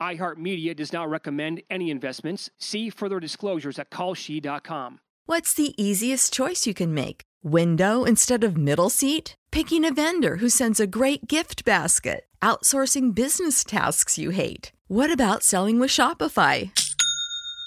iHeartMedia does not recommend any investments. See further disclosures at kalshi.com. What's the easiest choice you can make? Window instead of middle seat? Picking a vendor who sends a great gift basket? Outsourcing business tasks you hate? What about selling with Shopify?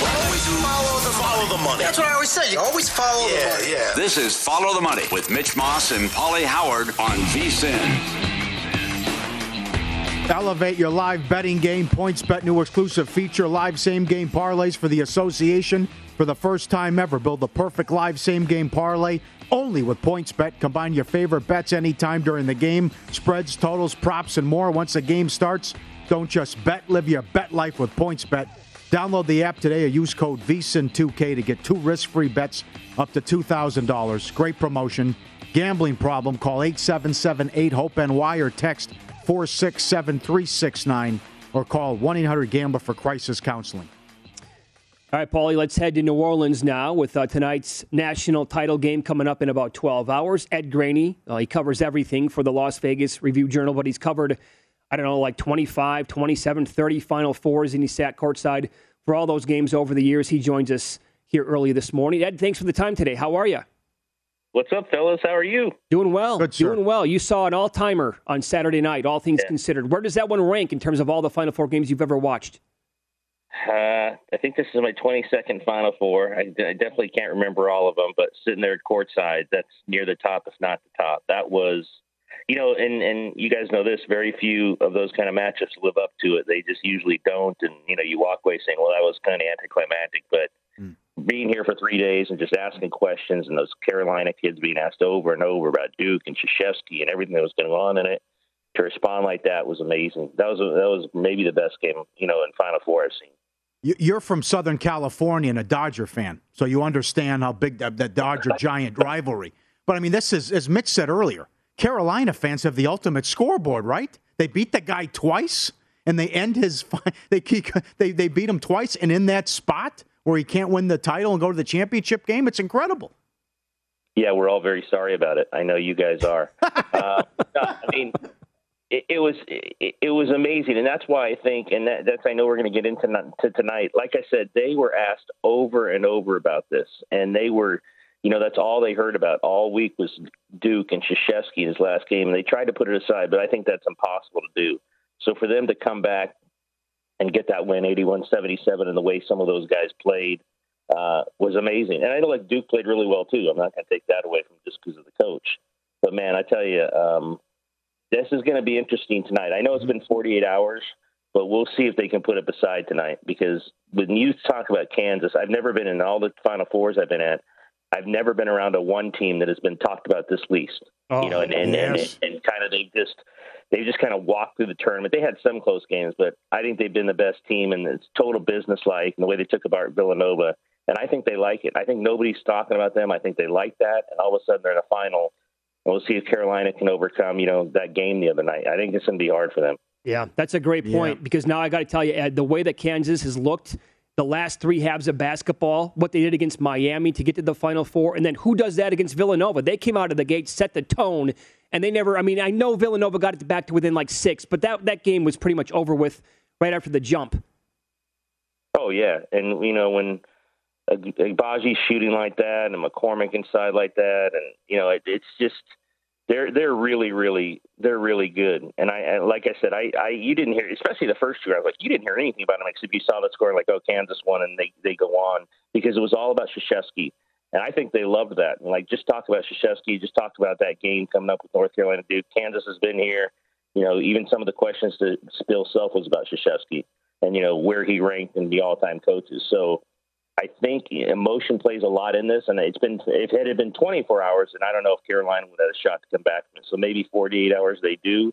Always follow the, follow the money. That's what I always say. You always follow yeah, the money. Yeah. This is Follow the Money with Mitch Moss and Pauly Howard on VSIN. Elevate your live betting game. PointsBet new exclusive feature live same game parlays for the association for the first time ever. Build the perfect live same game parlay only with PointsBet. Combine your favorite bets anytime during the game, spreads, totals, props, and more. Once the game starts, don't just bet, live your bet life with PointsBet. Download the app today or use code VSIN2K to get two risk free bets up to $2,000. Great promotion. Gambling problem? Call 877 8 HOPE NY or text 467 369 or call 1 800 Gambler for crisis counseling. All right, Pauly, let's head to New Orleans now with uh, tonight's national title game coming up in about 12 hours. Ed Graney, uh, he covers everything for the Las Vegas Review Journal, but he's covered, I don't know, like 25, 27, 30 Final Fours, and he sat courtside for all those games over the years. He joins us here early this morning. Ed, thanks for the time today. How are you? What's up, fellas? How are you? Doing well. Good, sir. Doing well. You saw an all timer on Saturday night, all things Yeah. considered. Where does that one rank in terms of all the Final Four games you've ever watched? Uh, I think this is my 22nd Final Four. I, I definitely can't remember all of them, but sitting there at courtside, that's near the top, if not the top. That was, you know, and and you guys know this. Very few of those kind of matchups live up to it. They just usually don't, and you know, you walk away saying, "Well, that was kind of anticlimactic." But mm. being here for three days and just asking questions, and those Carolina kids being asked over and over about Duke and Krzyzewski and everything that was going on in it, to respond like that was amazing. That was that was maybe the best game, you know, in Final Four I've seen. You- You're from Southern California and a Dodger fan, so you understand how big that, that Dodger Giant rivalry. But I mean, this is, as Mitch said earlier, Carolina fans have the ultimate scoreboard, right? They beat the guy twice, and they end his. They keep, they they beat him twice, and in that spot where he can't win the title and go to the championship game, it's incredible. Yeah, we're all very sorry about it. I know you guys are. uh, I mean, it, it was it, it was amazing, and that's why I think, and that, that's I know we're going to get into to tonight. Like I said, they were asked over and over about this, and they were, you know, that's all they heard about all week was Duke and Krzyzewski in his last game, and they tried to put it aside, but I think that's impossible to do. So for them to come back and get that win, 81-77, and the way some of those guys played uh, was amazing. And I know like Duke played really well too. I'm not going to take that away from just because of the coach. But man, I tell you, um, this is going to be interesting tonight. I know it's been 48 hours, but we'll see if they can put it aside tonight. Because when you talk about Kansas, I've never been in all the Final Fours I've been at. I've never been around a one team that has been talked about this least. Oh, you know, and and, yes. and and kind of they just they just kind of walked through the tournament. They had some close games, but I think they've been the best team, and it's total business like and the way they took about Villanova. And I think they like it. I think nobody's talking about them. I think they like that. And all of a sudden they're in a final. And we'll see if Carolina can overcome, you know, that game the other night. I think it's going to be hard for them. Yeah, that's a great point Yeah. because now I got to tell you, Ed, the way that Kansas has looked the last three halves of basketball, what they did against Miami to get to the Final Four, and then who does that against Villanova? They came out of the gate, set the tone, and they never. I mean, I know Villanova got it back to within like six, but that that game was pretty much over with right after the jump. Oh yeah, and you know when Agbaji's shooting like that, and McCormack inside like that, and you know it, it's just they're they're really really they're really good. And I and like I said, I, I you didn't hear especially the first two. I was like you didn't hear anything about them except you saw the score like oh Kansas won and they they go on because it was all about Krzyzewski. And I think they loved that. And like just talk about Krzyzewski, just talked about that game coming up with North Carolina Duke. Kansas has been here. You know, even some of the questions to Bill Self was about Krzyzewski and you know where he ranked in the all-time coaches. So I think emotion plays a lot in this, and it's been if it had been 24 hours, and I don't know if Carolina would have a shot to come back. from it. So maybe 48 hours they do,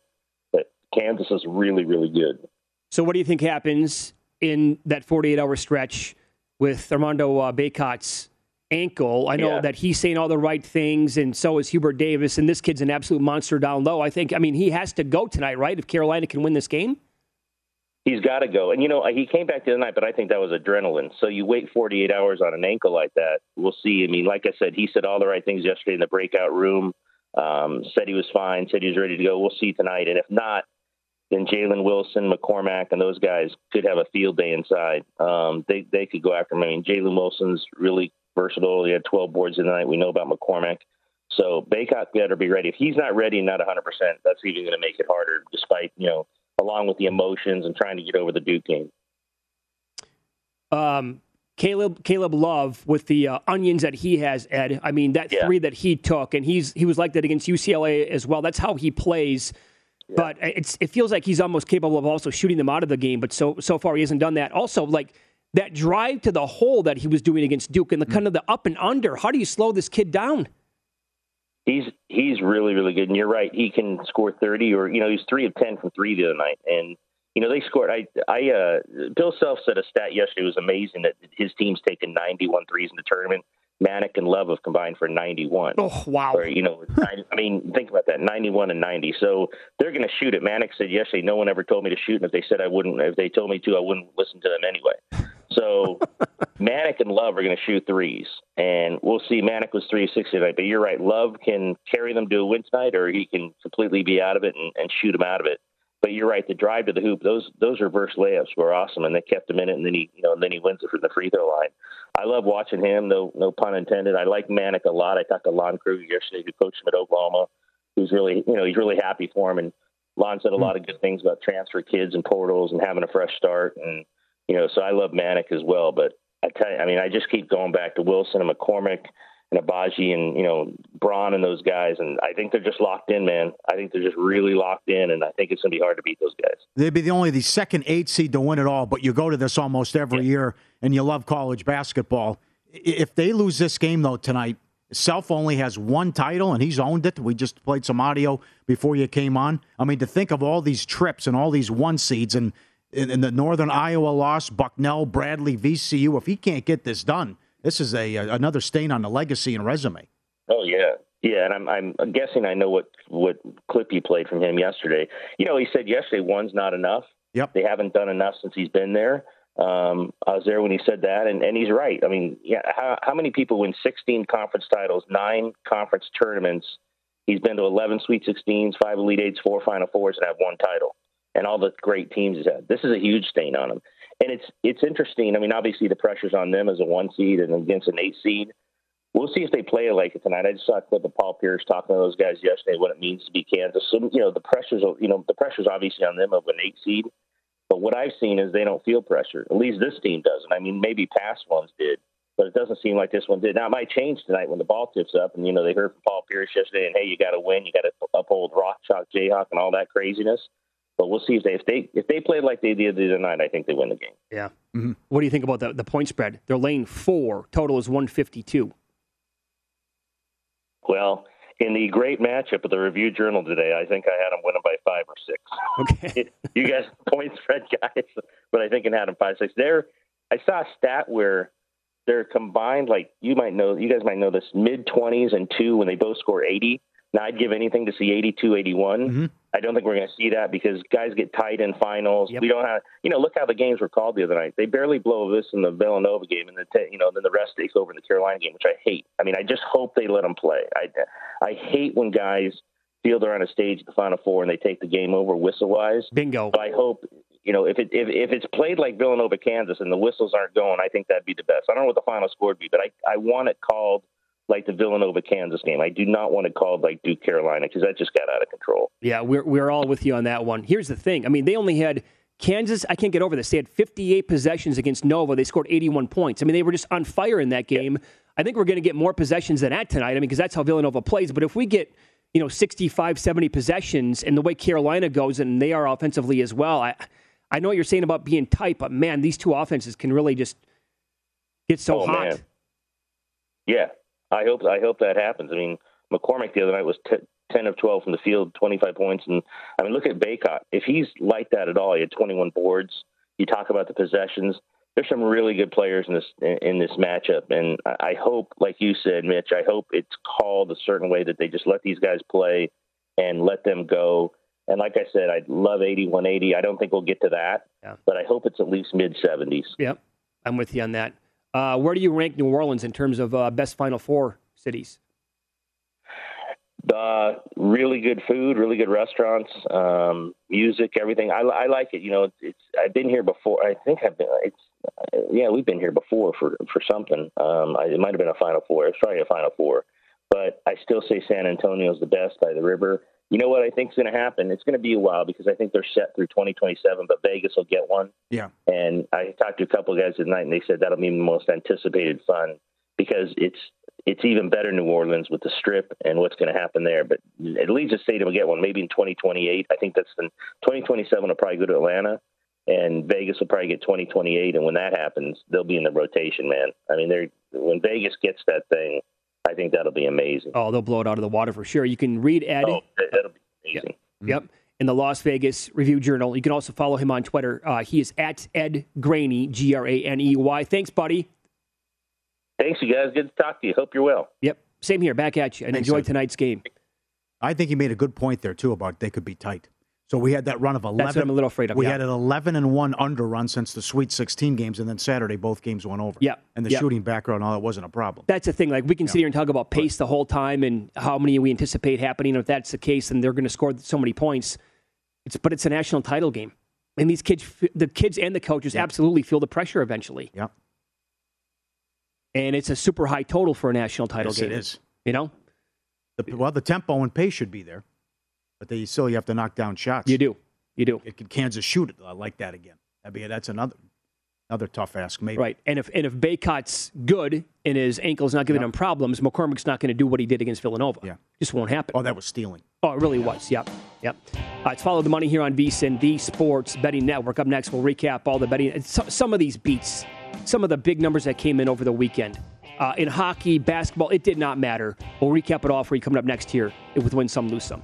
but Kansas is really really good. So, what do you think happens in that 48 hour stretch with Armando uh, Bacot's ankle? I know Yeah. that he's saying all the right things, and so is Hubert Davis, and this kid's an absolute monster down low. I think, I mean, he has to go tonight, right? If Carolina can win this game? He's got to go, and you know he came back the other night, but I think that was adrenaline. So you wait 48 hours on an ankle like that. We'll see. I mean, like I said, he said all the right things yesterday in the breakout room. Um, said he was fine. Said he was ready to go. We'll see tonight, and if not, then Jalen Wilson, McCormack, and those guys could have a field day inside. Um, they they could go after him. I mean, Jalen Wilson's really versatile. He had 12 boards tonight. We know about McCormack. So Bacot better be ready. If he's not ready, not 100%, that's even going to make it harder, despite, you know, along with the emotions and trying to get over the Duke game. Um, Caleb Caleb Love with the uh, onions that he has, Ed. I mean, that Yeah. three that he took, and he's he was like that against UCLA as well. That's how he plays. But it's it feels like he's almost capable of also shooting them out of the game. But so so far he hasn't done that. Also, like that drive to the hole that he was doing against Duke and the kind of the up and under. How do you slow this kid down? He's he's really really good, and you're right. He can score 30, or you know, he's three of 10 from three the other night, and you know they scored. I I uh, Bill Self said a stat yesterday was amazing that his team's taken 91 threes in the tournament. Manek and Love have combined for 91. Oh wow! Or, you know, 90, I mean, think about that 91 and 90. So they're going to shoot it. Manek said yesterday, no one ever told me to shoot, and if they said I wouldn't, if they told me to, I wouldn't listen to them anyway. So Manek and Love are going to shoot threes, and we'll see. Manek was 360 tonight, but you're right. Love can carry them to a win tonight, or he can completely be out of it and, and shoot them out of it. But you're right. The drive to the hoop, those those reverse layups were awesome, and they kept him in it. And then he, you know, and then he wins it from the free throw line. I love watching him. No, no pun intended. I like Manek a lot. I talked to Lon Kruger yesterday, who coached him at Oklahoma. Who's really, you know, he's really happy for him. And Lon said a hmm. lot of good things about transfer kids and portals and having a fresh start. And you know, so I love Manek as well. But I tell you, I mean, I just keep going back to Wilson and McCormack and Agbaji and you know Braun and those guys, and I think they're just locked in, man. I think they're just really locked in, and I think it's going to be hard to beat those guys. They'd be the only the second eight seed to win it all, but you go to this almost every year, and you love college basketball. If they lose this game though tonight, Self only has one title, and he's owned it. We just played some audio before you came on. I mean, to think of all these trips and all these one seeds, and in, in the Northern Iowa loss, Bucknell, Bradley, VCU. If he can't get this done, this is a another stain on the legacy and resume. Oh yeah, yeah, and I'm I'm guessing I know what what clip you played from him yesterday. You know, he said yesterday one's not enough. Yep. They haven't done enough since he's been there. Um, I was there when he said that, and, and he's right. I mean, yeah, how, how many people win 16 conference titles, nine conference tournaments? He's been to 11 Sweet 16s, five Elite Eights, four Final Fours, and have one title, and all the great teams he's had. This is a huge stain on him, and it's it's interesting. I mean, obviously the pressure's on them as a one seed and against an eight seed. we'll see if they play like it tonight. I just saw a clip of Paul Pierce talking to those guys yesterday what it means to be Kansas. So you know the pressures, you know the pressures obviously on them of an eight seed, but what I've seen is they don't feel pressure. At least this team doesn't. I mean, maybe past ones did, but it doesn't seem like this one did. Now it might change tonight when the ball tips up, and you know they heard from Paul Pierce yesterday, and hey, you got to win, you got to uphold Rock Chalk Jayhawk and all that craziness. But we'll see if they if they if they play like they did the other night, I think they win the game. Yeah. Mm-hmm. What do you think about the the point spread? They're laying four. Total is one fifty two. Well, in the great matchup of the Review Journal today, I think I had them winning by five or six. Okay. you guys point spread guys, but I think it had them five six. There, I saw a stat where they're combined like you might know, you guys might know this mid twenties and two when they both score eighty. Now, I'd give anything to see 82 81. Mm-hmm. I don't think we're going to see that because guys get tight in finals. Yep. We don't have, you know, look how the games were called the other night. They barely blow this in the Villanova game, and then, you know, then the rest takes over in the Carolina game, which I hate. I mean, I just hope they let them play. I, I hate when guys feel they're on a stage at the Final Four and they take the game over whistle wise. Bingo. I hope, you know, if it if, if it's played like Villanova, Kansas, and the whistles aren't going, I think that'd be the best. I don't know what the final score would be, but I I want it called like the Villanova Kansas game. I do not want to call it like Duke Carolina because that just got out of control. Yeah, we're we're all with you on that one. Here's the thing. I mean, they only had Kansas. I can't get over this. They had 58 possessions against Nova. They scored 81 points. I mean, they were just on fire in that game. Yeah. I think we're going to get more possessions than that tonight. I mean, because that's how Villanova plays. But if we get you know 65, 70 possessions, and the way Carolina goes, and they are offensively as well, I I know what you're saying about being tight, but man, these two offenses can really just get so oh, hot. Man. Yeah, I hope I hope that happens. I mean, McCormack the other night was t- ten of twelve from the field, twenty five points, and I mean, look at Bacot. If he's like that at all, he had twenty one boards. You talk about the possessions. There's some really good players in this in this matchup, and I hope, like you said, Mitch, I hope it's called a certain way that they just let these guys play and let them go. And like I said, I'd love 8180. I don't think we'll get to that, yeah. but I hope it's at least mid 70s. Yep, I'm with you on that. Uh, where do you rank New Orleans in terms of uh, best Final Four cities? Uh, really good food, really good restaurants, um, music, everything. I, I like it. You know, it's, I've been here before. I think I've been. It's yeah, we've been here before for for something. Um, I, it might have been a Final Four. It's probably a Final Four, but I still say San Antonio is the best by the river you know what I think is going to happen? It's going to be a while because I think they're set through 2027, but Vegas will get one. Yeah. And I talked to a couple of guys tonight, and they said that'll be the most anticipated fun because it's it's even better New Orleans with the Strip and what's going to happen there. But at least Allegiant Stadium will get one maybe in 2028. I think that's the 2027 will probably go to Atlanta, and Vegas will probably get 2028. And when that happens, they'll be in the rotation, man. I mean, they're when Vegas gets that thing I think that'll be amazing. Oh, they'll blow it out of the water for sure. You can read Ed. Oh, that'll be amazing. Yep. yep. In the Las Vegas Review Journal. You can also follow him on Twitter. Uh, he is at Ed Graney, G R A N E Y. Thanks, buddy. Thanks, you guys. Good to talk to you. Hope you're well. Yep. Same here. Back at you. And Thanks, enjoy tonight's game. I think he made a good point there, too, about they could be tight. So we had that run of 11. That's what I'm a little afraid of. We yeah. had an 11 and 1 under run since the Sweet 16 games, and then Saturday both games went over. Yeah. And the yeah. shooting background, all that wasn't a problem. That's the thing. Like, we can yeah. sit here and talk about pace the whole time and how many we anticipate happening. If that's the case, then they're going to score so many points. It's But it's a national title game. And these kids, the kids and the coaches absolutely feel the pressure eventually. Yeah. And it's a super high total for a national title yes, game. it is. You know? The, well, the tempo and pace should be there, but they still you have to knock down shots. You do. You do. It, could Kansas shoot it uh, like that again? That'd be that's another another tough ask, maybe. Right. And if and if Bacot's good and his ankle's not giving yep. him problems, McCormack's not going to do what he did against Villanova. Yeah. Just won't happen. Oh, that was stealing. Oh, it really was. Yep. Yep. Uh, it's follow the money here on VSIN, the Sports Betting Network. Up next, we'll recap all the betting. Some of these beats, some of the big numbers that came in over the weekend. Uh, in hockey, basketball, it did not matter. We'll recap it all for you coming up next here It with Win Some, Lose Some.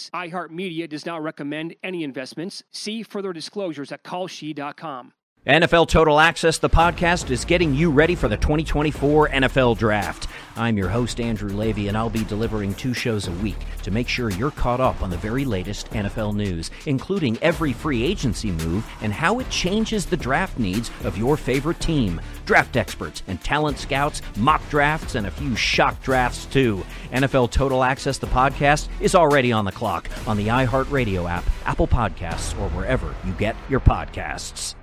iHeartMedia does not recommend any investments. See further disclosures at kalshi.com. NFL Total Access, the podcast, is getting you ready for the 2024 NFL Draft. I'm your host, Andrew Levy, and I'll be delivering two shows a week to make sure you're caught up on the very latest NFL news, including every free agency move and how it changes the draft needs of your favorite team. Draft experts and talent scouts, mock drafts, and a few shock drafts, too. NFL Total Access, the podcast, is already on the clock on the iHeartRadio app, Apple Podcasts, or wherever you get your podcasts.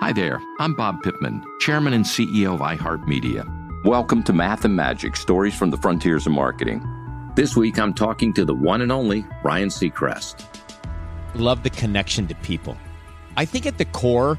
Hi there, I'm Bob Pittman, Chairman and CEO of iHeartMedia. Welcome to Math and Magic Stories from the Frontiers of Marketing. This week I'm talking to the one and only Ryan Seacrest. Love the connection to people. I think at the core,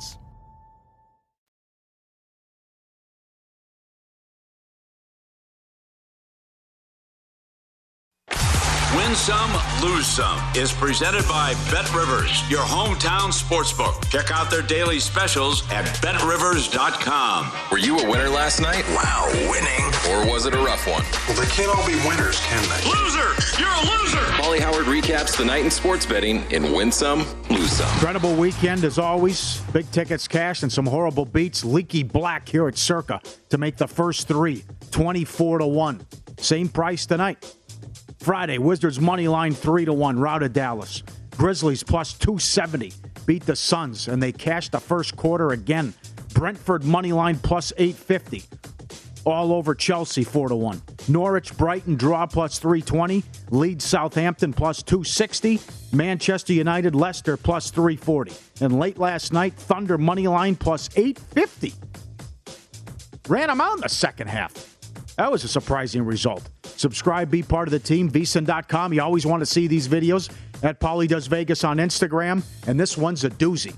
Win some, lose some is presented by Bet Rivers, your hometown sportsbook. Check out their daily specials at betrivers.com. Were you a winner last night? Wow, winning. Or was it a rough one? Well, they can't all be winners, can they? Loser! You're a loser! Pauly Howard recaps the night in sports betting in Win Some, Lose Some. Incredible weekend as always. Big tickets cash and some horrible beats. Leaky Black here at Circa to make the first three 24 to 1. Same price tonight. Friday, Wizards money line 3 to 1, routed Dallas. Grizzlies plus 270 beat the Suns, and they cashed the first quarter again. Brentford money line plus 850. All over Chelsea 4 to 1. Norwich Brighton draw plus 320. Leeds Southampton plus 260. Manchester United Leicester plus 340. And late last night, Thunder money line plus 850. Ran them out in the second half. That was a surprising result. Subscribe, be part of the team, vsin.com. You always want to see these videos at Pauly Does Vegas on Instagram, and this one's a doozy.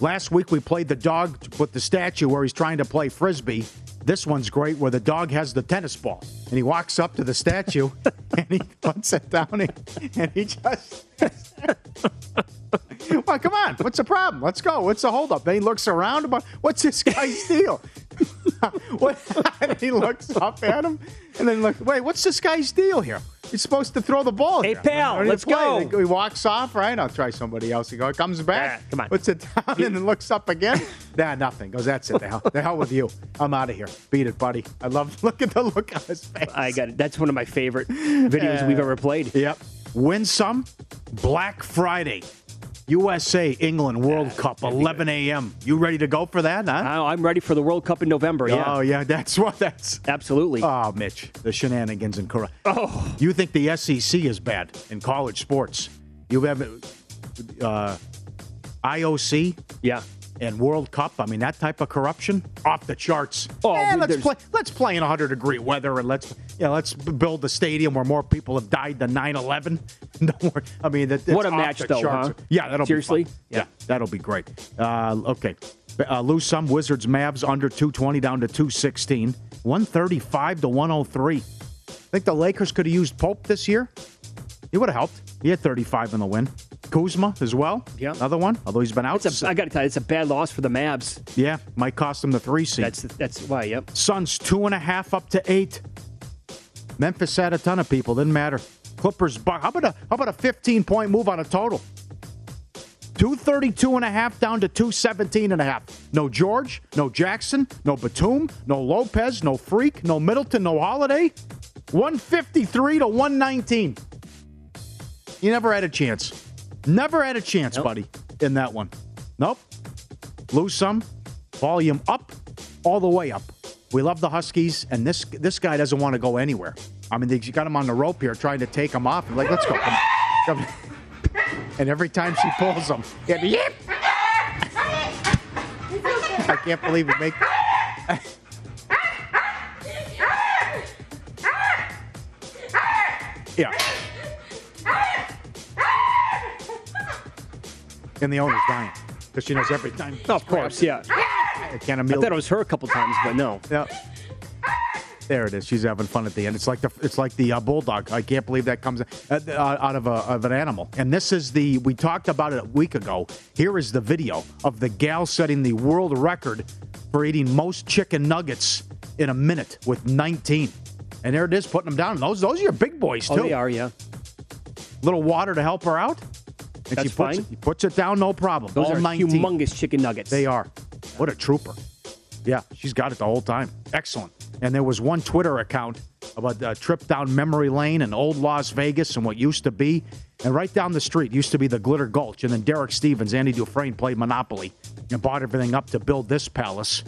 Last week we played the dog with the statue where he's trying to play frisbee. This one's great where the dog has the tennis ball and he walks up to the statue and he puts it down and he just. well, come on. What's the problem? Let's go. What's the holdup? Then he looks around. About what's this guy's deal? what? and he looks up at him and then look. Wait, what's this guy's deal here? He's supposed to throw the ball. Hey, here. pal, Ready let's go. He walks off. Right. I'll try somebody else. He goes. Comes back. Come on. Puts it down and then looks up again. nah, nothing. Goes. That's it. The hell. The hell with you. I'm out of here. Beat it, buddy. I love. Look at the look on his face. I got it. That's one of my favorite videos we've ever played. Yep. Win some. Black Friday. USA England World Cup, 11 a.m. You ready to go for that? Huh? I- I'm ready for the World Cup in November. Yeah, Oh yeah, that's what that's. absolutely. Oh, Mitch, the shenanigans in Korea. Oh, you think the SEC is bad in college sports? You have uh, IOC yeah. And World Cup. I mean, that type of corruption off the charts. Oh, Eh, let's play. Let's play in 100 degree weather and let's yeah, let's build a stadium where more people have died than 9/11. Don't worry. I mean, that, What a off match, the though, huh? Yeah, that'll Seriously? Be fun. Yeah, that'll be great. Uh, okay, Uh, lose some Wizards Mavs under 220 down to 216. 135 to 103. I think the Lakers could have used Pope this year. He would have helped. He had 35 in the win. Kuzma as well. Yeah. Another one, although he's been out. A, I got to tell you, it's a bad loss for the Mavs. yeah, might cost them the three seed. That's that's why. Yep. Suns two and a half up to eight. Memphis had a ton of people. Didn't matter. Clippers. Buck. How about a how about a 15 point move on a total? 232 and a half down to 217 and a half. No George, no Jackson, no Batum, no Lopez, no Freak, no Middleton, no Holiday. 153 to 119. You never had a chance. Never had a chance, Nope. buddy, in that one. Nope. Lose some. Volume up, all the way up. We love the Huskies, and this this guy doesn't want to go anywhere. I mean, they got him on the rope here, trying to take him off. I'm like, let's go. Come, come. And every time she pulls him, yep. I can't believe it. Make yeah. And the owner's dying because she knows every time. of course, yeah. I can't I thought it was her a couple times, but no. Yeah. There it is. She's having fun at the end. It's like the it's like the uh, bulldog. I can't believe that comes uh, uh, out of a of an animal. And this is the we talked about it a week ago. Here is the video of the gal setting the world record for eating most chicken nuggets in a minute with 19. And there it is, putting them down. And those those are your big boys too. Oh, they are, yeah. Little water to help her out. And That's she puts fine. It, puts it down, no problem. Those All are 19. humongous chicken nuggets. They are. What a trooper. Yeah, she's got it the whole time. Excellent. And there was one Twitter account about a trip down memory lane in old Las Vegas and what used to be. And right down the street used to be the Glitter Gulch. And then Derek Stevens, Andy Dufresne played Monopoly and bought everything up to build this palace.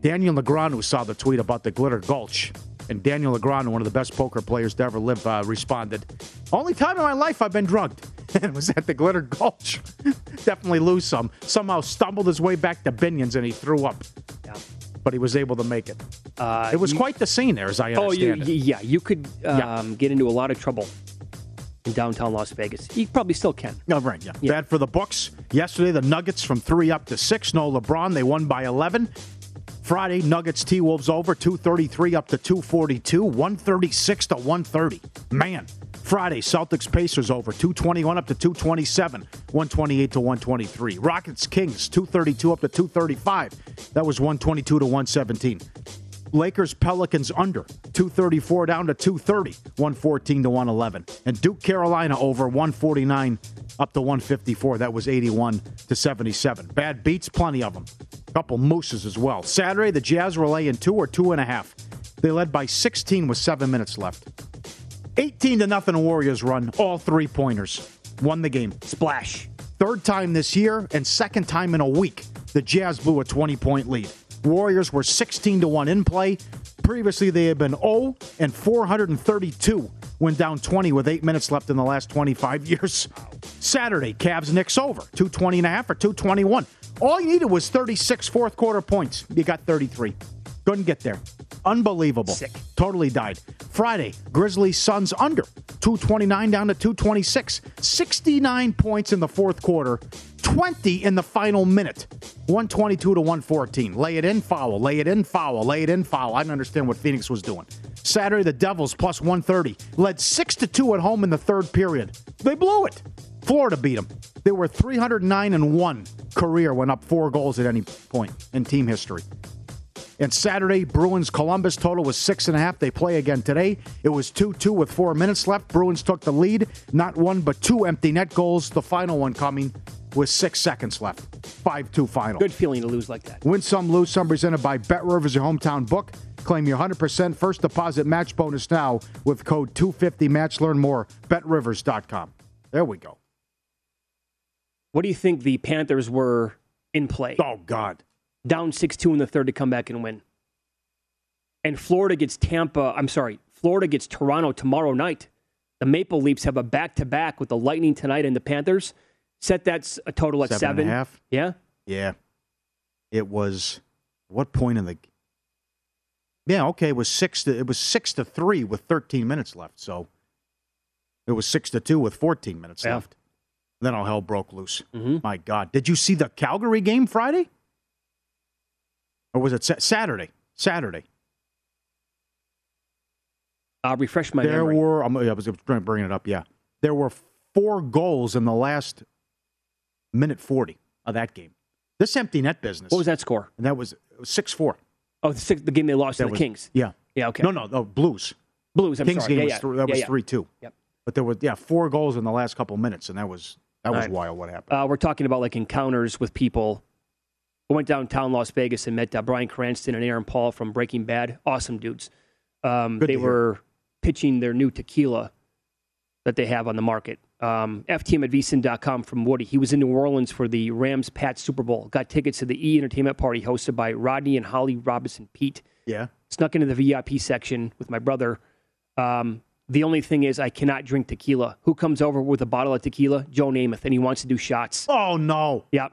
Daniel Negreanu, who saw the tweet about the Glitter Gulch, and Daniel Negreanu, one of the best poker players to ever live, uh, responded, Only time in my life I've been drugged. And was at the Glitter Gulch. Definitely lose some. Somehow stumbled his way back to Binions and he threw up. Yeah. But he was able to make it. Uh, It was you- quite the scene there, as I Oh, you, understand it. yeah. You could um, Yeah. get into a lot of trouble in downtown Las Vegas. You probably still can. Oh, right, yeah. Bad for the books. Yesterday, the Nuggets from three up to six. No LeBron. They won by 11. Friday, Nuggets T Wolves over 233 up to 242, 136 to 130. Man. Friday, Celtics Pacers over 221 up to 227, 128 to 123. Rockets Kings 232 up to 235. That was 122 to 117. Lakers Pelicans under 234 down to 230, 114 to 111. And Duke Carolina over 149 up to 154. That was 81 to 77. Bad beats, plenty of them. Couple mooses as well. Saturday, the Jazz were laying two or two and a half. They led by 16 with seven minutes left. 18 to nothing Warriors run, all three pointers. Won the game. Splash. Third time this year and second time in a week, the Jazz blew a 20 point lead. Warriors were 16 to 1 in play. Previously, they had been 0 and 432 when down 20 with eight minutes left in the last 25 years. Saturday, Cavs Knicks over 220 and a half or 221. All you needed was 36 fourth quarter points. You got 33. Couldn't get there. Unbelievable. Sick. Totally died. Friday, Grizzlies Suns under 229 down to 226. 69 points in the fourth quarter, 20 in the final minute. 122 to 114. Lay it in, foul. Lay it in, foul. Lay it in, foul. I didn't understand what Phoenix was doing. Saturday, the Devils plus 130 led 6 to 2 at home in the third period. They blew it. Florida beat them. They were 309 and 1 career went up four goals at any point in team history. And Saturday, Bruins Columbus total was six and a half. They play again today. It was 2 2 with four minutes left. Bruins took the lead. Not one, but two empty net goals. The final one coming with six seconds left. 5 2 final. Good feeling to lose like that. Win some, lose some, presented by Bet Rivers, your hometown book. Claim your 100% first deposit match bonus now with code 250match. Learn more. BetRivers.com. There we go. What do you think the Panthers were in play? Oh, God. Down 6 2 in the third to come back and win. And Florida gets Tampa, I'm sorry, Florida gets Toronto tomorrow night. The Maple Leafs have a back to back with the Lightning tonight and the Panthers. Set that's a total at Seven seven. and a half? Yeah. Yeah. It was what point in the Yeah, okay, it was six to it was six to three with thirteen minutes left. So it was six to two with fourteen minutes Yeah. left. Then all hell broke loose. Mhm. My God. Did you see the Calgary game Friday? Or was it sa- Saturday? Saturday. I'll refresh my memory. there memory. were. I'm, I was trying to bring it up. Yeah, there were four goals in the last minute forty of that game. This empty net business. What was that score? And that was six four. Oh, the, six, the game they lost to the was- Kings. Yeah. Yeah, okay. No, no, no. Blues. Blues. I'm Kings sorry. game Yeah, was yeah. three, that Yeah, was yeah. three two. Yep. But there were, yeah four goals in the last couple minutes, and that was that was right. wild. What happened? Uh, we're talking about like encounters with people. I went downtown Las Vegas and met uh, Bryan Cranston and Aaron Paul from Breaking Bad. Awesome dudes. Um, they were pitching their new tequila that they have on the market. Um, FTM at vsin.com from Woody. He was in New Orleans for the Rams Pat Super Bowl. Got tickets to the E Entertainment Party hosted by Rodney and Holly Robinson Peete. Yeah. Snuck into the VIP section with my brother. Um, the only thing is, I cannot drink tequila. Who comes over with a bottle of tequila? Joe Namath, and he wants to do shots. Oh no! Yep.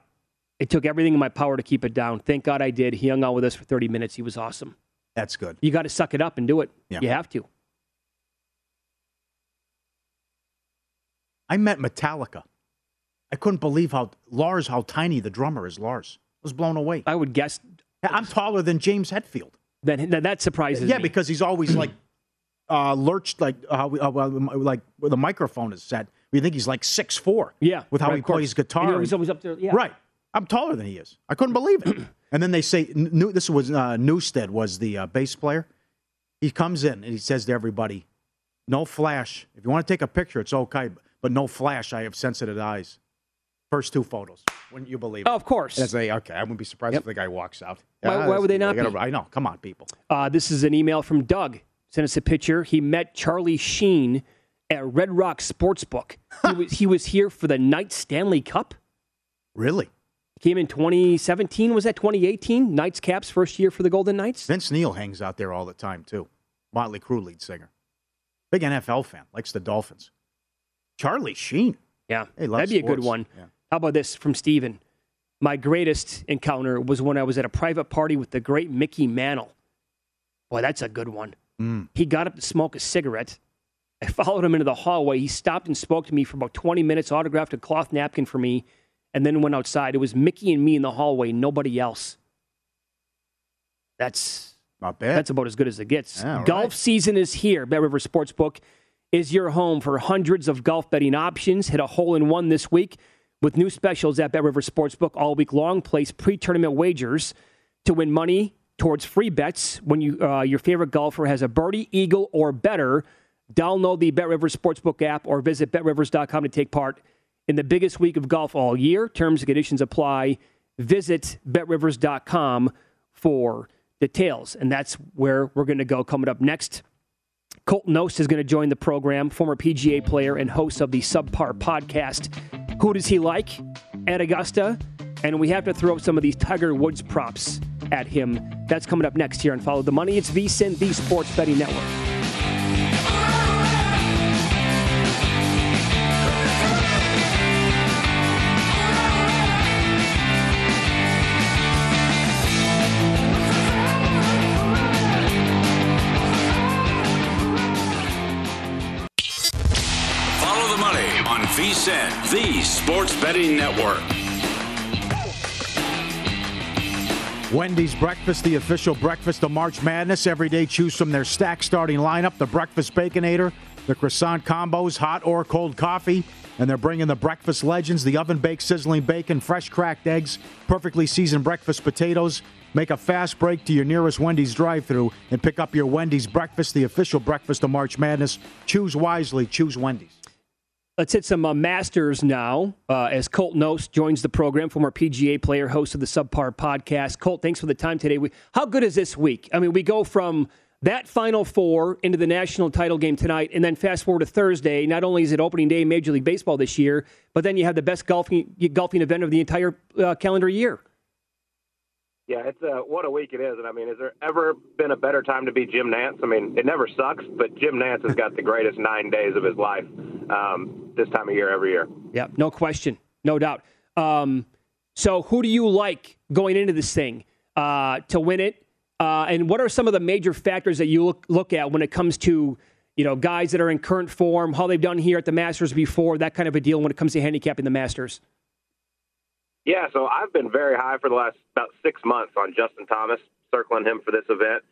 It took everything in my power to keep it down. Thank God I did. He hung out with us for 30 minutes. He was awesome. That's good. You got to suck it up and do it. Yeah. You have to. I met Metallica. I couldn't believe how Lars, how tiny the drummer is. Lars I was blown away. I would guess I'm taller than James Hetfield. that that, that surprises yeah, me. because he's always like uh, lurched, like uh, like where the microphone is set. We think he's like six four. Yeah, with how right, he plays guitar. You know, he's always up there. Yeah. Right. I'm taller than he is. I couldn't believe it. and then they say, New, this was uh, Newsted was the uh, bass player. He comes in and he says to everybody, "No flash. If you want to take a picture, it's okay, but no flash. I have sensitive eyes." First two photos. Wouldn't you believe it? Oh, of course. And say, okay, I wouldn't be surprised if the guy walks out. Why- Yeah, why would they not gotta- be? I know. Come on, people. Uh, this is an email from Doug. Sent us a picture. He met Charlie Sheen at Red Rock Sportsbook. he, was, he was here for the Knights Stanley Cup. Really? Came in 2017. Was that 2018? Knights Caps first year for the Golden Knights. Vince Neil hangs out there all the time too. Motley Crue lead singer, big NFL fan, likes the Dolphins. Charlie Sheen. Yeah, Hey, that'd be a good one. Yeah. How about this from Steven? My greatest encounter was when I was at a private party with the great Mickey Mantle. Boy, that's a good one. Mm. He got up to smoke a cigarette. I followed him into the hallway. He stopped and spoke to me for about 20 minutes, autographed a cloth napkin for me, and then went outside. It was Mickey and me in the hallway, nobody else. That's Not bad. that's about as good as it gets. Yeah, golf right. season is here. Bet River Sportsbook is your home for hundreds of golf betting options. Hit a hole in one this week with new specials at Bet River Sportsbook all week long. Place pre-tournament wagers to win money towards free bets when you uh, your favorite golfer has a birdie, eagle, or better. Download the Bet River Sportsbook app or visit betrivers.com to take part in the biggest week of golf all year. Terms and conditions apply. Visit betrivers.com for details. And that's where we're going to go coming up next. Colt Knost is going to join the program, former PGA player and host of the Subpar podcast. Who does he like at Augusta? And we have to throw some of these Tiger Woods props at him. That's coming up next here on Follow the Money. It's VSIN, the Sports Betting Network. On VSIN, the Sports Betting Network. Wendy's Breakfast, the official breakfast of March Madness. Every day, choose from their stack starting lineup the Breakfast Baconator, the croissant combos, hot or cold coffee, and they're bringing the breakfast legends, the oven baked sizzling bacon, fresh cracked eggs, perfectly seasoned breakfast potatoes. Make a fast break to your nearest Wendy's drive through and pick up your Wendy's Breakfast, the official breakfast of March Madness. Choose wisely, choose Wendy's. Let's hit some uh, Masters now uh, as Colt Knost joins the program, former PGA player, host of the Subpar podcast. Colt, thanks for the time today. We, how good is this week? I mean, we go from that Final Four into the national title game tonight, and then fast forward to Thursday. Not only is it opening day in Major League Baseball this year, but then you have the best golfing golfing event of the entire uh, calendar year. Yeah, it's uh, what a week it is, and I mean, has there ever been a better time to be Jim Nantz? I mean, it never sucks, but Jim Nantz has got the greatest nine days of his life um, this time of year every year. Yeah, no question, no doubt. Um, so, who do you like going into this thing uh, to win it? Uh, and what are some of the major factors that you look, look at when it comes to you know guys that are in current form, how they've done here at the Masters before, that kind of a deal when it comes to handicapping the Masters? Yeah, so I've been very high for the last about six months on Justin Thomas, circling him for this event.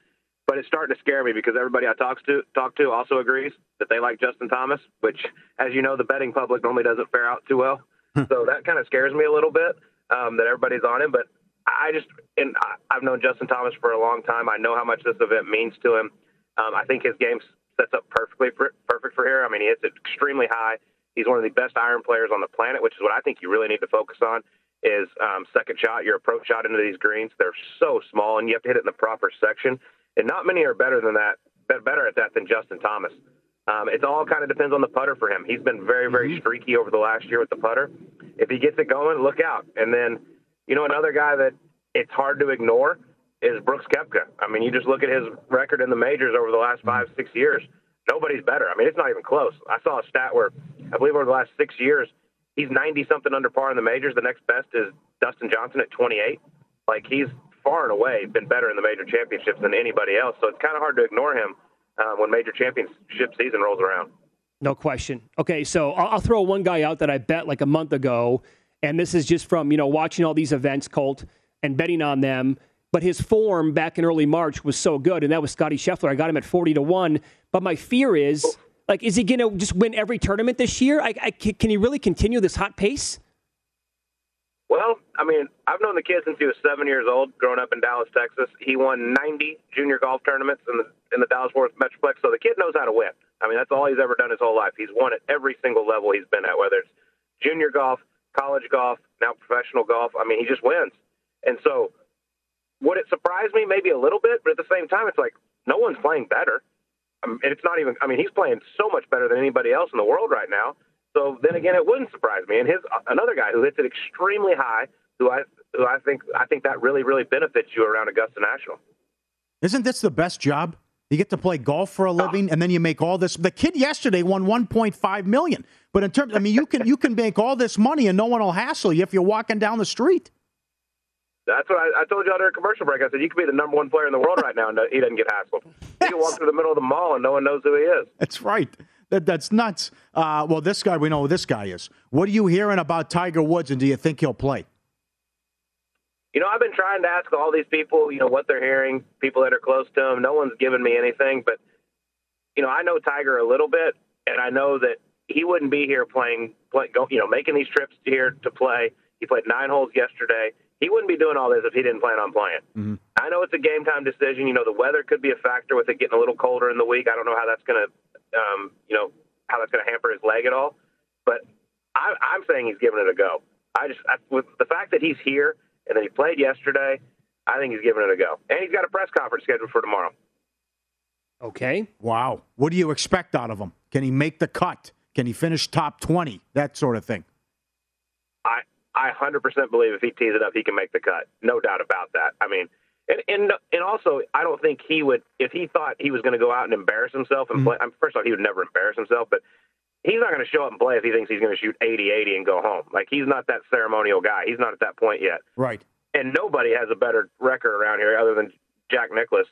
But it's starting to scare me because everybody I talk to talk to also agrees that they like Justin Thomas, which, as you know, the betting public normally doesn't fare out too well. so that kind of scares me a little bit um, that everybody's on him. But I just and I've known Justin Thomas for a long time. I know how much this event means to him. Um, I think his game sets up perfectly for, perfect for here. I mean, he hits it extremely high. He's one of the best iron players on the planet, which is what I think you really need to focus on is um, second shot, your approach shot into these greens. They're so small, and you have to hit it in the proper section. And not many are better than that, better at that than Justin Thomas. Um, it all kind of depends on the putter for him. He's been very, very mm-hmm. streaky over the last year with the putter. If he gets it going, look out. And then, you know, another guy that it's hard to ignore is Brooks Koepka. I mean, you just look at his record in the majors over the last five, six years. Nobody's better. I mean, it's not even close. I saw a stat where I believe over the last six years, he's 90 something under par in the majors. The next best is Dustin Johnson at 28. Like he's far and away been better in the major championships than anybody else. So it's kind of hard to ignore him uh, when major championship season rolls around. No question. Okay, so I'll, throw one guy out that I bet like a month ago, and this is just from you know watching all these events, Colt, and betting on them. But his form back in early March was so good, and that was Scottie Scheffler. I got him at forty to one. But my fear is like, is he going to just win every tournament this year? I, I, can he really continue this hot pace? Well, I mean, I've known the kid since he was seven years old, growing up in Dallas, Texas. He won 90 junior golf tournaments in the in the Dallas Worth Metroplex, so the kid knows how to win. I mean, that's all he's ever done his whole life. He's won at every single level he's been at, whether it's junior golf, college golf, now professional golf. I mean, he just wins. And so, would it surprise me? Maybe a little bit, but at the same time, it's like no one's playing better. Um, and it's not even. I mean, he's playing so much better than anybody else in the world right now. So then again, it wouldn't surprise me. And his another guy who hits it extremely high, who I who I think I think that really really benefits you around Augusta National. Isn't this the best job? You get to play golf for a living, and then you make all this. The kid yesterday won 1.5 million. But in terms, I mean, you can you can make all this money, and no one will hassle you if you're walking down the street. That's what I, I told you under a commercial break. I said you could be the number one player in the world right now, and he doesn't get hassled. He can walk through the middle of the mall, and no one knows who he is. That's right. That that's nuts. Uh, well, this guy, we know who this guy is. What are you hearing about Tiger Woods, and do you think he'll play? You know, I've been trying to ask all these people, you know, what they're hearing, people that are close to him. No one's given me anything, but you know, I know Tiger a little bit, and I know that he wouldn't be here playing, play, go, you know, making these trips here to play. He played nine holes yesterday he wouldn't be doing all this if he didn't plan on playing. Mm-hmm. I know it's a game time decision. You know, the weather could be a factor with it getting a little colder in the week. I don't know how that's going to, um, you know, how that's going to hamper his leg at all. But I, I'm saying he's giving it a go. I just, I, with the fact that he's here and that he played yesterday, I think he's giving it a go. And he's got a press conference scheduled for tomorrow. Okay. Wow. What do you expect out of him? Can he make the cut? Can he finish top 20? That sort of thing. I, I 100% believe if he tees it up, he can make the cut. No doubt about that. I mean, and and and also, I don't think he would if he thought he was going to go out and embarrass himself and mm-hmm. play. I'm, first off, he would never embarrass himself, but he's not going to show up and play if he thinks he's going to shoot 80-80 and go home. Like he's not that ceremonial guy. He's not at that point yet. Right. And nobody has a better record around here other than Jack Nicklaus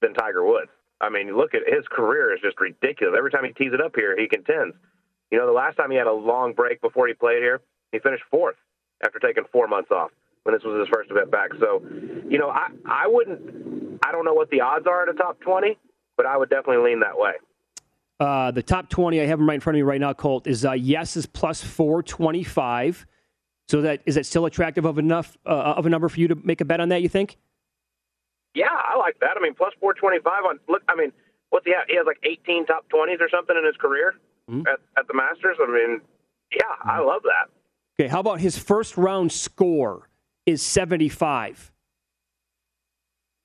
than Tiger Woods. I mean, look at his career is just ridiculous. Every time he tees it up here, he contends. You know, the last time he had a long break before he played here, he finished fourth after taking four months off when this was his first event back. So, you know, I I wouldn't. I don't know what the odds are at a top twenty, but I would definitely lean that way. Uh, the top twenty, I have them right in front of me right now. Colt is uh, yes is plus four twenty five. So that is that still attractive of enough uh, of a number for you to make a bet on that? You think? Yeah, I like that. I mean, plus four twenty five on look. I mean, what's he have? He has like eighteen top twenties or something in his career mm-hmm. at, at the Masters. I mean, yeah, mm-hmm. I love that. Okay, how about his first round score is 75?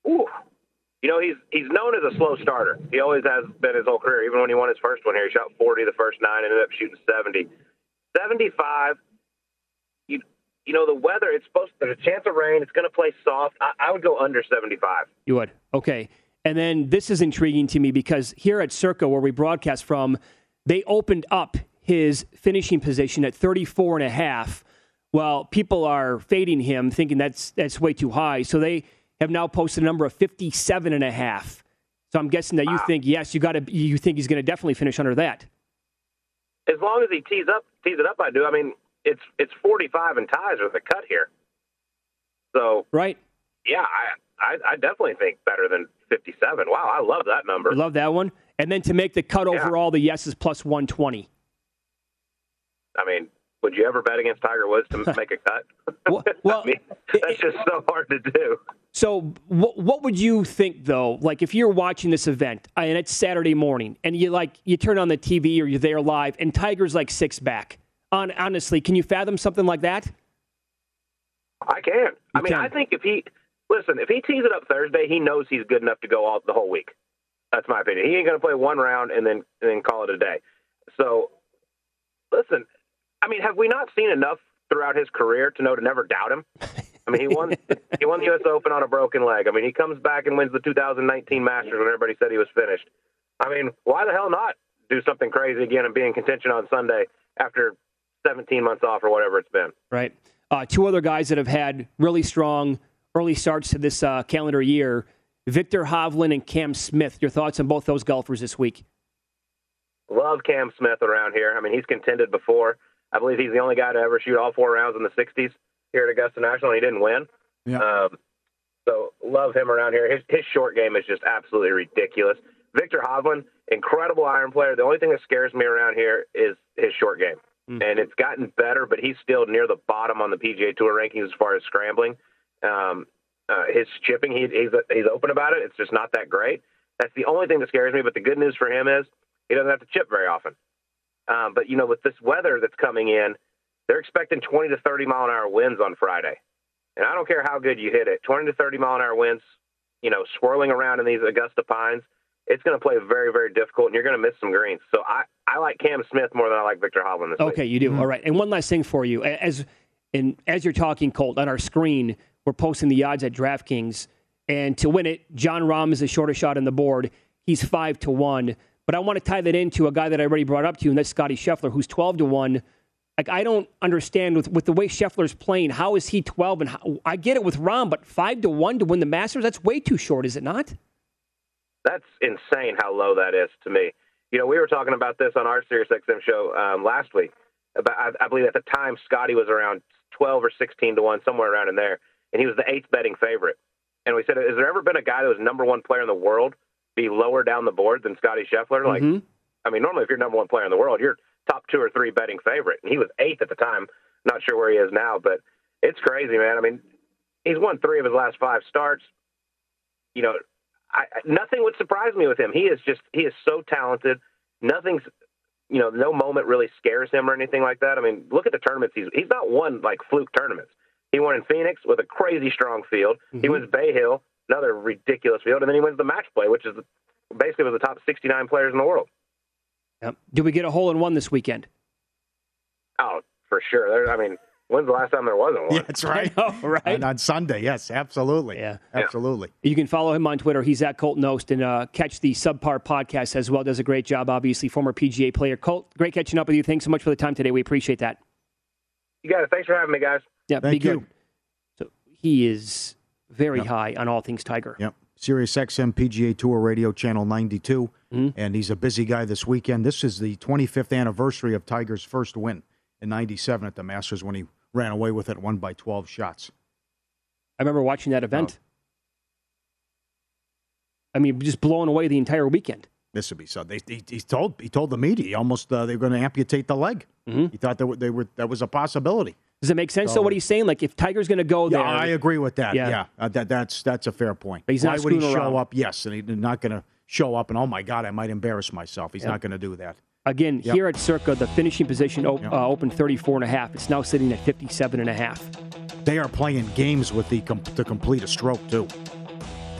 Ooh. You know, he's he's known as a slow starter. He always has been his whole career. Even when he won his first one here, he shot 40 the first nine, ended up shooting 70. 75, you, you know, the weather, it's supposed to, there's a chance of rain. It's going to play soft. I, I would go under 75. You would? Okay. And then this is intriguing to me because here at Circa, where we broadcast from, they opened up his finishing position at 34 and a half. Well, people are fading him, thinking that's that's way too high. So they have now posted a number of 57 and a half. So I'm guessing that you think yes, you got to you think he's going to definitely finish under that. As long as he tees up tees it up, I do. I mean, it's it's 45 and ties with a cut here. So right, yeah, I, I I definitely think better than 57. Wow, I love that number. Love that one. And then to make the cut overall, the yes is plus 120. I mean, would you ever bet against Tiger Woods to make a cut? Well, well I mean, that's just so hard to do. So, what, what would you think though? Like, if you're watching this event uh, and it's Saturday morning, and you like you turn on the TV or you're there live, and Tiger's like six back. On honestly, can you fathom something like that? I can. I mean, can. I think if he listen, if he tees it up Thursday, he knows he's good enough to go all the whole week. That's my opinion. He ain't going to play one round and then and then call it a day. So, listen, I mean, have we not seen enough throughout his career to know to never doubt him? I mean, he won he won the U.S. Open on a broken leg. I mean, he comes back and wins the 2019 Masters when everybody said he was finished. I mean, why the hell not do something crazy again and be in contention on Sunday after 17 months off or whatever it's been? Right. Uh, two other guys that have had really strong early starts to this uh, calendar year: Viktor Hovland and Cam Smith. Your thoughts on both those golfers this week? Love Cam Smith around here. I mean, he's contended before. I believe he's the only guy to ever shoot all four rounds in the 60s here at Augusta National, and he didn't win. Yeah. Um, so love him around here. His his short game is just absolutely ridiculous. Viktor Hovland, incredible iron player. The only thing that scares me around here is his short game, Mm. and it's gotten better, but he's still near the bottom on the PGA Tour rankings as far as scrambling. Um, uh, his chipping, he, he's he's open about it. It's just not that great. That's the only thing that scares me. But the good news for him is he doesn't have to chip very often. Um, but you know, with this weather that's coming in, they're expecting 20 to 30 mile an hour winds on Friday. And I don't care how good you hit it, 20 to 30 mile an hour winds, you know, swirling around in these Augusta pines, it's going to play very, very difficult, and you're going to miss some greens. So I, I like Cam Smith more than I like Viktor Hovland this Okay, week. you do. All right. And one last thing for you, as and as you're talking, Colt, on our screen, we're posting the odds at DraftKings, and to win it, Jon Rahm is the shortest shot on the board. He's five to one. But I want to tie that into a guy that I already brought up to you, and that's Scottie Scheffler, who's twelve to one. Like I don't understand with with the way Scheffler's playing. How is he twelve? And how, I get it with Rahm, but five to one to win the Masters, that's way too short, is it not? That's insane how low that is to me. You know, we were talking about this on our SiriusXM show um, last week. About, I, I believe at the time Scottie was around 12 or 16 to 1, somewhere around in there, and he was the eighth betting favorite. And we said, Has there ever been a guy that was number one player in the world be lower down the board than Scottie Scheffler? Like, Mhm. I mean, normally if you're number one player in the world, you're top two or three betting favorite. And he was eighth at the time. Not sure where he is now, but it's crazy, man. I mean, he's won three of his last five starts. You know, I, nothing would surprise me with him. He is just he is so talented. Nothing's you know, no moment really scares him or anything like that. I mean, look at the tournaments he's he's not won like fluke tournaments. He won in Phoenix with a crazy strong field. He wins Bay Hill, another ridiculous field, and then he wins the match play, which is basically was the top 69 players in the world. Yep. Do we get a hole in one this weekend? Oh, for sure. There, I mean, when's the last time there wasn't one? Yeah, that's right. I know, right? And on Sunday, yes, absolutely. Yeah. Absolutely. You can follow him on Twitter. He's at Colt Knost and uh, catch the Subpar podcast as well. Does a great job, obviously. Former PGA player. Colt, great catching up with you. Thanks so much for the time today. We appreciate that. You got it. Thanks for having me, guys. Yeah, Thank be you. good. So he is very Yep. high on all things Tiger. Yep. Sirius XM PGA Tour Radio Channel 92. Mm-hmm. And he's a busy guy this weekend. This is the 25th anniversary of Tiger's first win in 97 at the Masters when he ran away with it, won by 12 shots. I remember watching that event. I mean, just blowing away the entire weekend. This would be so. They, he, he told he told the media he almost uh, they were going to amputate the leg. Mm-hmm. He thought that were, they were that was a possibility. Does it make sense? So, So- what he's saying, like if Tiger's going to go there, I agree with that. Yeah. Yeah, Uh, that that's that's a fair point. But he's Why not would he show around. up? Yes, and he's not going to show up. And oh my God, I might embarrass myself. He's not going to do that. Again, Yep. here at Circa, the finishing position op- Yep. uh, opened 34 and a half. It's now sitting at 57 and a half. They are playing games with the com- to complete a stroke too.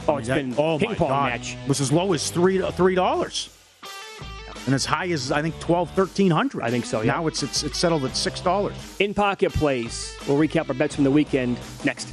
Oh, it's been oh ping pong God. match. It was as low as three three dollars, and as high as I think twelve thirteen hundred. I think so. Yeah. Now it's it's it's settled at six dollars. In pocket plays. We'll recap our bets from the weekend next.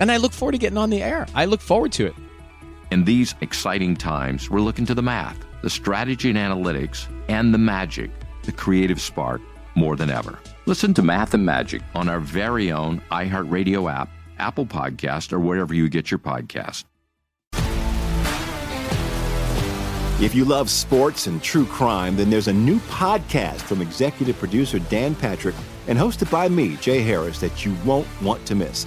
and I look forward to getting on the air. I look forward to it. In these exciting times, we're looking to the math, the strategy and analytics, and the magic, the creative spark, more than ever. Listen to Math and Magic on our very own iHeartRadio app, Apple Podcast, or wherever you get your podcast. If you love sports and true crime, then there's a new podcast from executive producer Dan Patrick and hosted by me, Jay Harris, that you won't want to miss.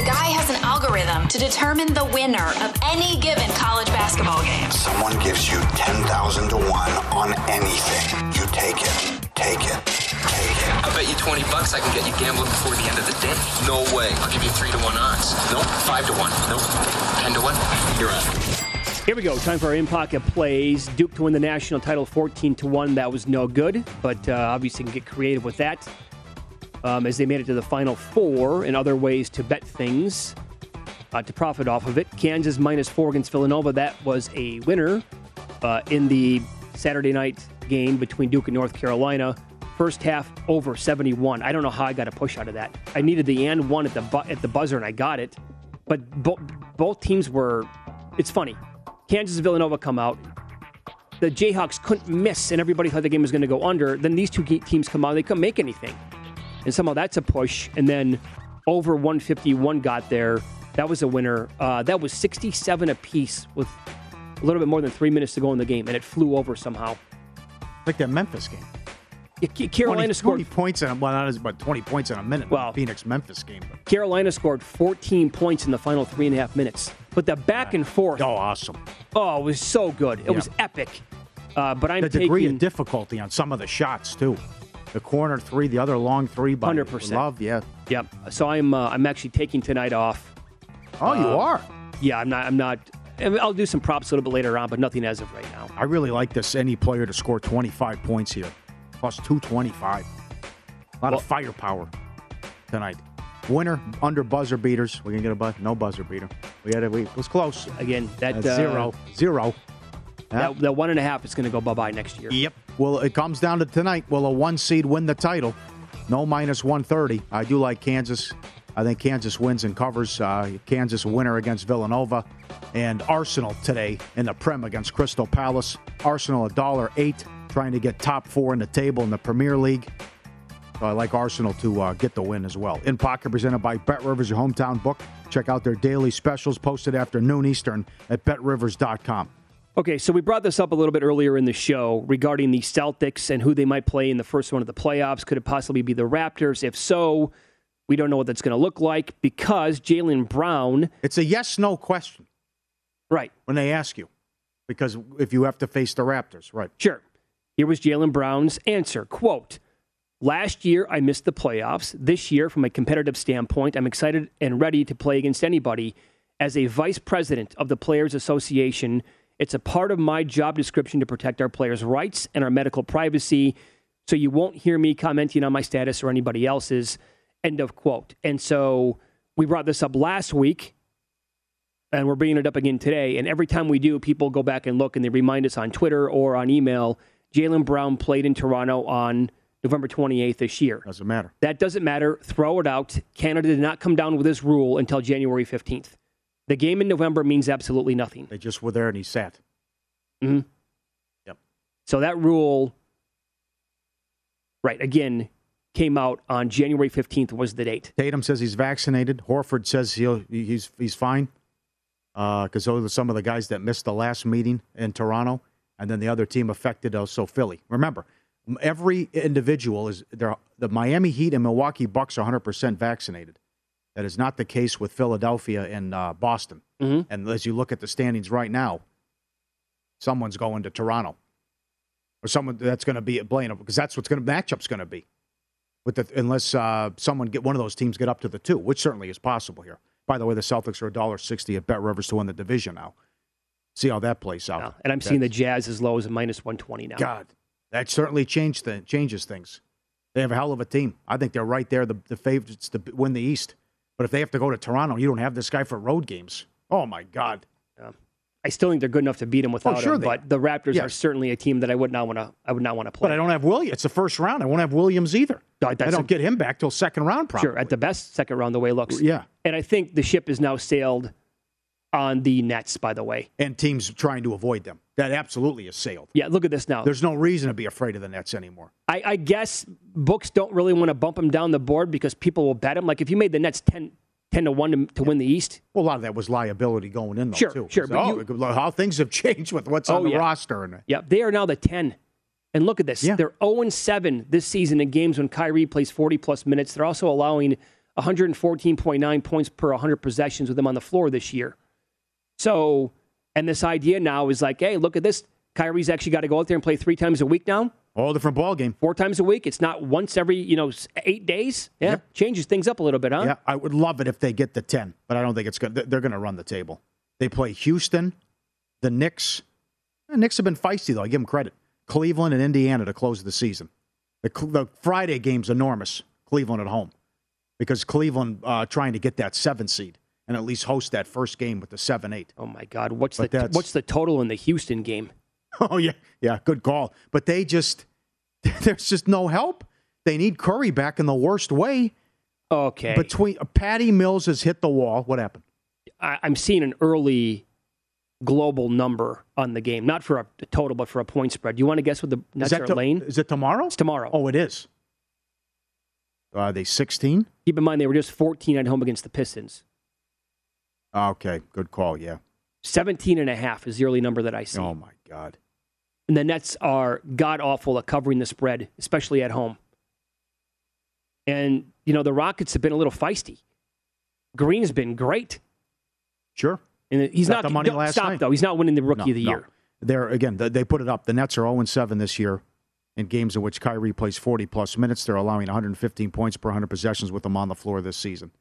The guy has an algorithm to determine the winner of any given college basketball game. Someone gives you 10,000 to 1 on anything. You take it. Take it. Take it. I bet you 20 bucks I can get you gambling before the end of the day. No way. I'll give you 3 to 1 odds. Nope. 5 to 1. Nope. 10 to 1. You're up. Here we go. Time for our in pocket plays. Duke to win the national title 14 to 1. That was no good, but uh, obviously can get creative with that. Um, as they made it to the final four and other ways to bet things uh, to profit off of it. Kansas minus four against Villanova. That was a winner uh, in the Saturday night game between Duke and North Carolina. First half over 71. I don't know how I got a push out of that. I needed the and one at the bu- at the buzzer and I got it. But bo- both teams were. It's funny. Kansas and Villanova come out. The Jayhawks couldn't miss, and everybody thought the game was going to go under. Then these two teams come out. They couldn't make anything, and somehow that's a push. And then over 151 got there. That was a winner. Uh, that was 67 apiece with a little bit more than three minutes to go in the game, and it flew over somehow. Like that Memphis game. Yeah, Carolina 20, scored 20 points in a, well, not as but 20 points in a minute. Well- Phoenix Memphis game. But Carolina scored 14 points in the final three and a half minutes. But the back and forth. Oh, awesome. Oh, it was so good. It Yeah. was epic. Uh, but I'm the degree taking of difficulty on some of the shots too. The corner three, the other long three, by 100%. Love, yeah. Yep. So I'm uh, I'm actually taking tonight off. Oh, you Uh, are. Yeah, I'm not. I'm not. I'll do some props a little bit later on, but nothing as of right now. I really like this any player to score 25 points here, plus 225. A lot of firepower tonight. Winner under buzzer beaters. We can get a buzz. No buzzer beater. We had it. We it was close. Again, that uh, zero, zero. That, that one and a half is going to go bye bye next year. Yep. Well, it comes down to tonight. Will a one seed win the title? No minus 130. I do like Kansas. I think Kansas wins and covers. Uh, Kansas winner against Villanova. And Arsenal today in the Prem against Crystal Palace. Arsenal a dollar eight, trying to get top four in the table in the Premier League. So I like Arsenal to uh, get the win as well. In Pocket presented by Bet Rivers, your hometown book. Check out their daily specials posted after noon Eastern at betrivers.com. Okay, so we brought this up a little bit earlier in the show regarding the Celtics and who they might play in the first one of the playoffs. Could it possibly be the Raptors? If so, we don't know what that's going to look like because Jaylen Brown. It's a yes no question. Right. When they ask you. Because if you have to face the Raptors, right. Sure. Here was Jaylen Brown's answer quote, Last year, I missed the playoffs. This year, from a competitive standpoint, I'm excited and ready to play against anybody. As a vice president of the Players Association, it's a part of my job description to protect our players' rights and our medical privacy. So you won't hear me commenting on my status or anybody else's. End of quote. And so we brought this up last week, and we're bringing it up again today. And every time we do, people go back and look and they remind us on Twitter or on email. Jaylen Brown played in Toronto on November 28th this year. Doesn't matter. That doesn't matter. Throw it out. Canada did not come down with this rule until January 15th. The game in November means absolutely nothing. They just were there and he sat. Mm-hmm. Yep. So that rule, right, again, came out on January 15th was the date. Tatum says he's vaccinated. Horford says he'll, he's, he's fine because uh, those are some of the guys that missed the last meeting in Toronto. And then the other team affected also Philly. Remember, every individual is there. The Miami Heat and Milwaukee Bucks are 100% vaccinated. That is not the case with Philadelphia and uh, Boston. Mm-hmm. And as you look at the standings right now, someone's going to Toronto, or someone that's going to be playing because that's what's going to matchup's going to be. With the, unless uh, someone get one of those teams get up to the two, which certainly is possible here. By the way, the Celtics are a dollar sixty at Bet Rivers to win the division now. See how that plays out. No. And I'm that's, seeing the Jazz as low as a minus one twenty now. God, that certainly changed the, changes things. They have a hell of a team. I think they're right there, the, the favorites to win the East. But if they have to go to Toronto, you don't have this guy for road games. Oh my God. Yeah. I still think they're good enough to beat him without oh, sure him. But the Raptors yes. are certainly a team that I would not want to. I would not want to play. But I don't have Williams. It's the first round. I won't have Williams either. I don't a, get him back till second round. Probably. Sure, at the best second round, the way it looks. Yeah. And I think the ship is now sailed on the Nets. By the way, and teams trying to avoid them. That absolutely is sailed. Yeah. Look at this now. There's no reason to be afraid of the Nets anymore. I, I guess books don't really want to bump them down the board because people will bet them. Like if you made the Nets 10, 10 to 1 to, to win the East. Well, a lot of that was liability going in, though, sure, too. Sure, so, oh, you, how things have changed with what's oh, on the yeah. roster. And, yeah, they are now the 10. And look at this. Yeah. They're 0 7 this season in games when Kyrie plays 40 plus minutes. They're also allowing 114.9 points per 100 possessions with them on the floor this year. So, and this idea now is like, hey, look at this. Kyrie's actually got to go out there and play three times a week now. All different ball game. Four times a week. It's not once every, you know, eight days. Yeah. Yep. Changes things up a little bit, huh? Yeah. I would love it if they get the 10, but I don't think it's good. They're going to run the table. They play Houston, the Knicks. The Knicks have been feisty, though. I give them credit. Cleveland and Indiana to close the season. The, the Friday game's enormous. Cleveland at home. Because Cleveland uh, trying to get that seven seed and at least host that first game with the 7 8. Oh, my God. What's, the, what's the total in the Houston game? Oh yeah, yeah, good call. But they just there's just no help. They need Curry back in the worst way. Okay. Between uh, Patty Mills has hit the wall. What happened? I, am seeing an early global number on the game, not for a, a total, but for a point spread. Do you want to guess what the Nets are to, lane? Is it tomorrow? It's tomorrow. Oh, it is. Are they 16? Keep in mind they were just 14 at home against the Pistons. Okay, good call. Yeah. 17 and a half is the early number that I see. Oh my God. And the Nets are god awful at covering the spread, especially at home. And, you know, the Rockets have been a little feisty. Green's been great. Sure. And he's Got not the money last stop, night. though. He's not winning the rookie No, of the no. year. They're again. They put it up. The Nets are 0 7 this year in games in which Kyrie plays 40 plus minutes. They're allowing 115 points per 100 possessions with them on the floor this season.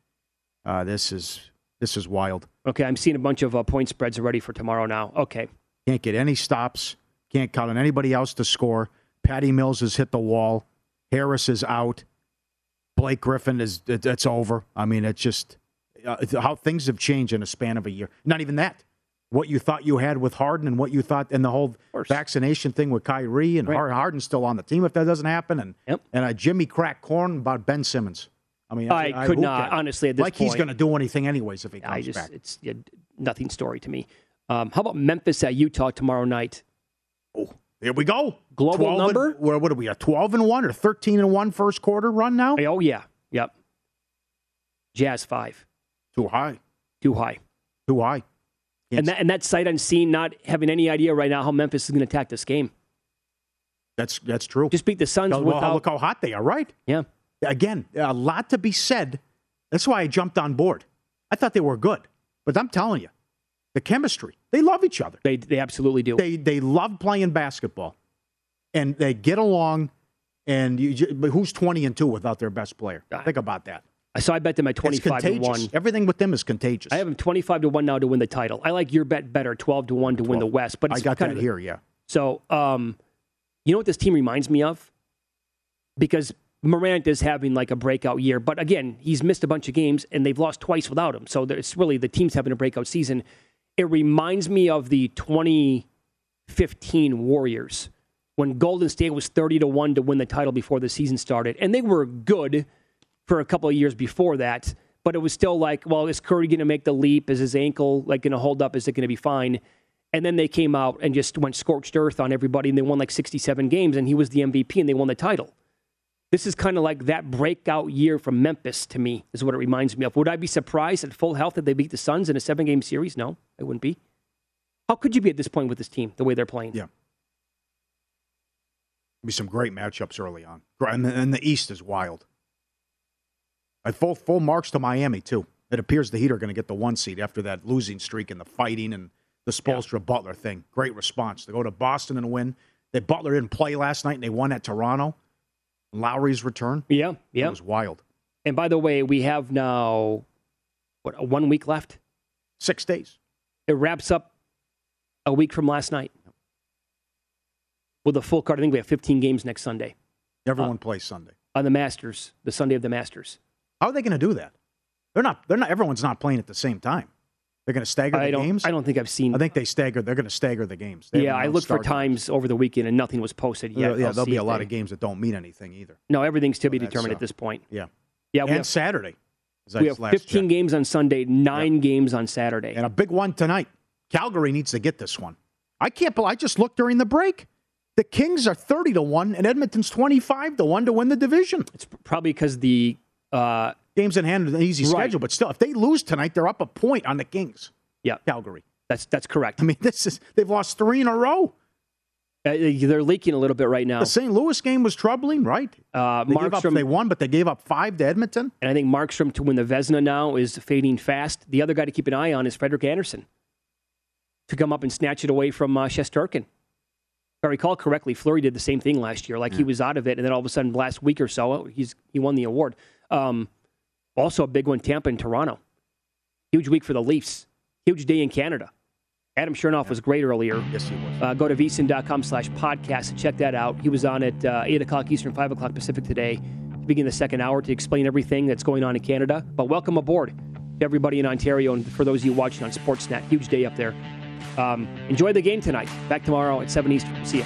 Uh, this is this is wild. Okay, I'm seeing a bunch of uh, point spreads already for tomorrow now. Okay. Can't get any stops. Can't count on anybody else to score. Patty Mills has hit the wall. Harris is out. Blake Griffin is it, it's over. I mean, it's just uh, how things have changed in a span of a year. Not even that. What you thought you had with Harden and what you thought, and the whole vaccination thing with Kyrie and Right. Harden's still on the team if that doesn't happen, and Yep. and a Jimmy crack corn about Ben Simmons. I mean, I could not, honestly, at this like he's going to do anything anyways if he comes I just, back. it's yeah, nothing story to me. Um, how about Memphis at Utah tomorrow night? Oh, here we go. Global 12 and- number? where what are we? A twelve and one or thirteen and one first quarter run now? Oh, yeah. Yep. Jazz five. Too high. Too high. Too high. And that and that sight unseen, not having any idea right now how Memphis is going to attack this game. That's that's true. Just beat the Suns Well, without. look how hot they are, right? Yeah. Again, a lot to be said. That's why I jumped on board. I thought they were good, but I'm telling you, the chemistry. They love each other. They they absolutely do. They they love playing basketball, and they get along. And you, but who's twenty and two without their best player? Think about that. So I bet them at twenty five to one. Everything with them is contagious. I have them twenty five to one now to win the title. I like your bet better, twelve to one to win the West. But I it's got kind that of, here. Yeah. So, um, you know what this team reminds me of? Because Morant is having like a breakout year, but again, he's missed a bunch of games and they've lost twice without him. So it's really the team's having a breakout season. It reminds me of the 2015 Warriors when Golden State was 30 to 1 to win the title before the season started. And they were good for a couple of years before that, but it was still like, well, is Curry going to make the leap? Is his ankle like going to hold up? Is it going to be fine? And then they came out and just went scorched earth on everybody, and they won like 67 games, and he was the MVP, and they won the title. This is kind of like that breakout year from Memphis to me, is what it reminds me of. Would I be surprised at full health that they beat the Suns in a seven game series? No, I wouldn't be. How could you be at this point with this team, the way they're playing? Yeah. Be some great matchups early on, and the, and the East is wild. I full full marks to Miami too. It appears the Heat are going to get the one seed after that losing streak and the fighting and the Spoelstra Butler thing. Great response. They go to Boston and win. They Butler didn't play last night and they won at Toronto. Lowry's return. Yeah, yeah. It was wild. And by the way, we have now, what, one week left? Six days. It wraps up a week from last night. With a full card, I think we have 15 games next Sunday Everyone uh, plays Sunday. on the Masters, the Sunday of the Masters. How are they going to do that? They're not. They're not. Everyone's not playing at the same time. They're going to stagger I the games. I don't think I've seen. I think they stagger. They're going to stagger the games. They yeah, I looked for times over the weekend and nothing was posted yet. Yeah, yeah I'll there'll be a lot they- of games that don't mean anything either. No, everything's to be determined uh, at this point. Yeah. Yeah, we and have, Saturday. we have last 15 checked. games on Sunday, nine games on Saturday. and a big one tonight. Calgary needs to get this one. I can't. believe I just looked during the break. The Kings are thirty to one, and Edmonton's twenty-five to one to win the division. It's probably because the uh, games in hand, an easy Right. schedule, but still, if they lose tonight, they're up a point on the Kings. Yeah, Calgary. That's that's correct. I mean, this is they've lost three in a row. Uh, they're leaking a little bit right now. The St. Louis game was troubling, right? Uh, They, gave up, Markstrom, they won, but they gave up five to Edmonton. and I think Markstrom to win the Vezina now is fading fast. The other guy to keep an eye on is Frederick Anderson to come up and snatch it away from uh, Shesterkin. If I recall correctly, Fleury did the same thing last year. Like he was out of it, and then all of a sudden, last week or so, he's he won the award. Um, also, a big one, Tampa and Toronto. Huge week for the Leafs. Huge day in Canada. Adam Chernoff was great earlier. Yes, he was. Uh, go to vsin.com slash podcast and check that out. He was on at uh, 8 o'clock Eastern, 5 o'clock Pacific today to begin the second hour to explain everything that's going on in Canada. But welcome aboard to everybody in Ontario and for those of you watching on Sportsnet. Huge day up there. Um, enjoy the game tonight. Back tomorrow at 7 Eastern. See ya.